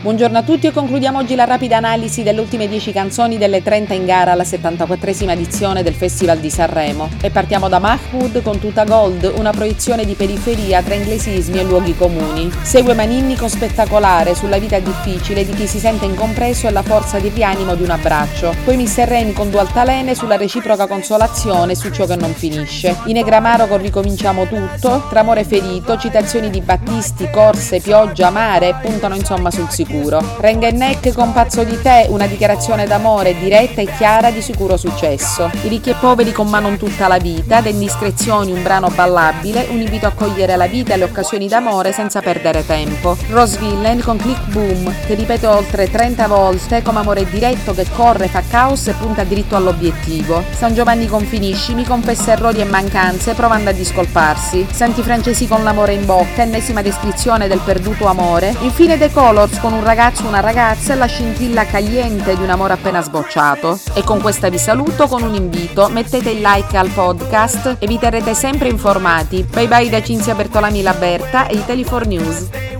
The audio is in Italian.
Buongiorno a tutti e concludiamo oggi la rapida analisi delle ultime 10 canzoni delle 30 in gara alla 74esima edizione del Festival di Sanremo. E partiamo da Mahmoud con Tuta Gold, una proiezione di periferia tra inglesismi e luoghi comuni. Segue Maninni con spettacolare sulla vita difficile di chi si sente incompreso e la forza di rianimo di un abbraccio. Poi Mr. Rain con Dualtalene sulla reciproca consolazione su ciò che non finisce. Inegramaro con Ricominciamo tutto, Tramore ferito, citazioni di Battisti, corse, pioggia, mare puntano insomma sul sicuro sicuro. Renga e Neck con Pazzo di te, una dichiarazione d'amore diretta e chiara di sicuro successo. I ricchi e poveri con Ma non tutta la vita, The Indiscrezioni un brano ballabile, un invito a cogliere la vita e le occasioni d'amore senza perdere tempo. Rose Villain con Click Boom, che ripete oltre 30 volte come amore diretto che corre, fa caos e punta diritto all'obiettivo. San Giovanni con Finisci, mi confessa errori e mancanze provando a discolparsi. Santi Francesi con l'amore in bocca, ennesima descrizione del perduto amore. Infine The Colors con un un ragazzo o una ragazza e la scintilla cagliente di un amore appena sbocciato. E con questa vi saluto con un invito, mettete il like al podcast e vi terrete sempre informati. Bye bye da Cinzia Bertolami Laberta e Italy 4 News.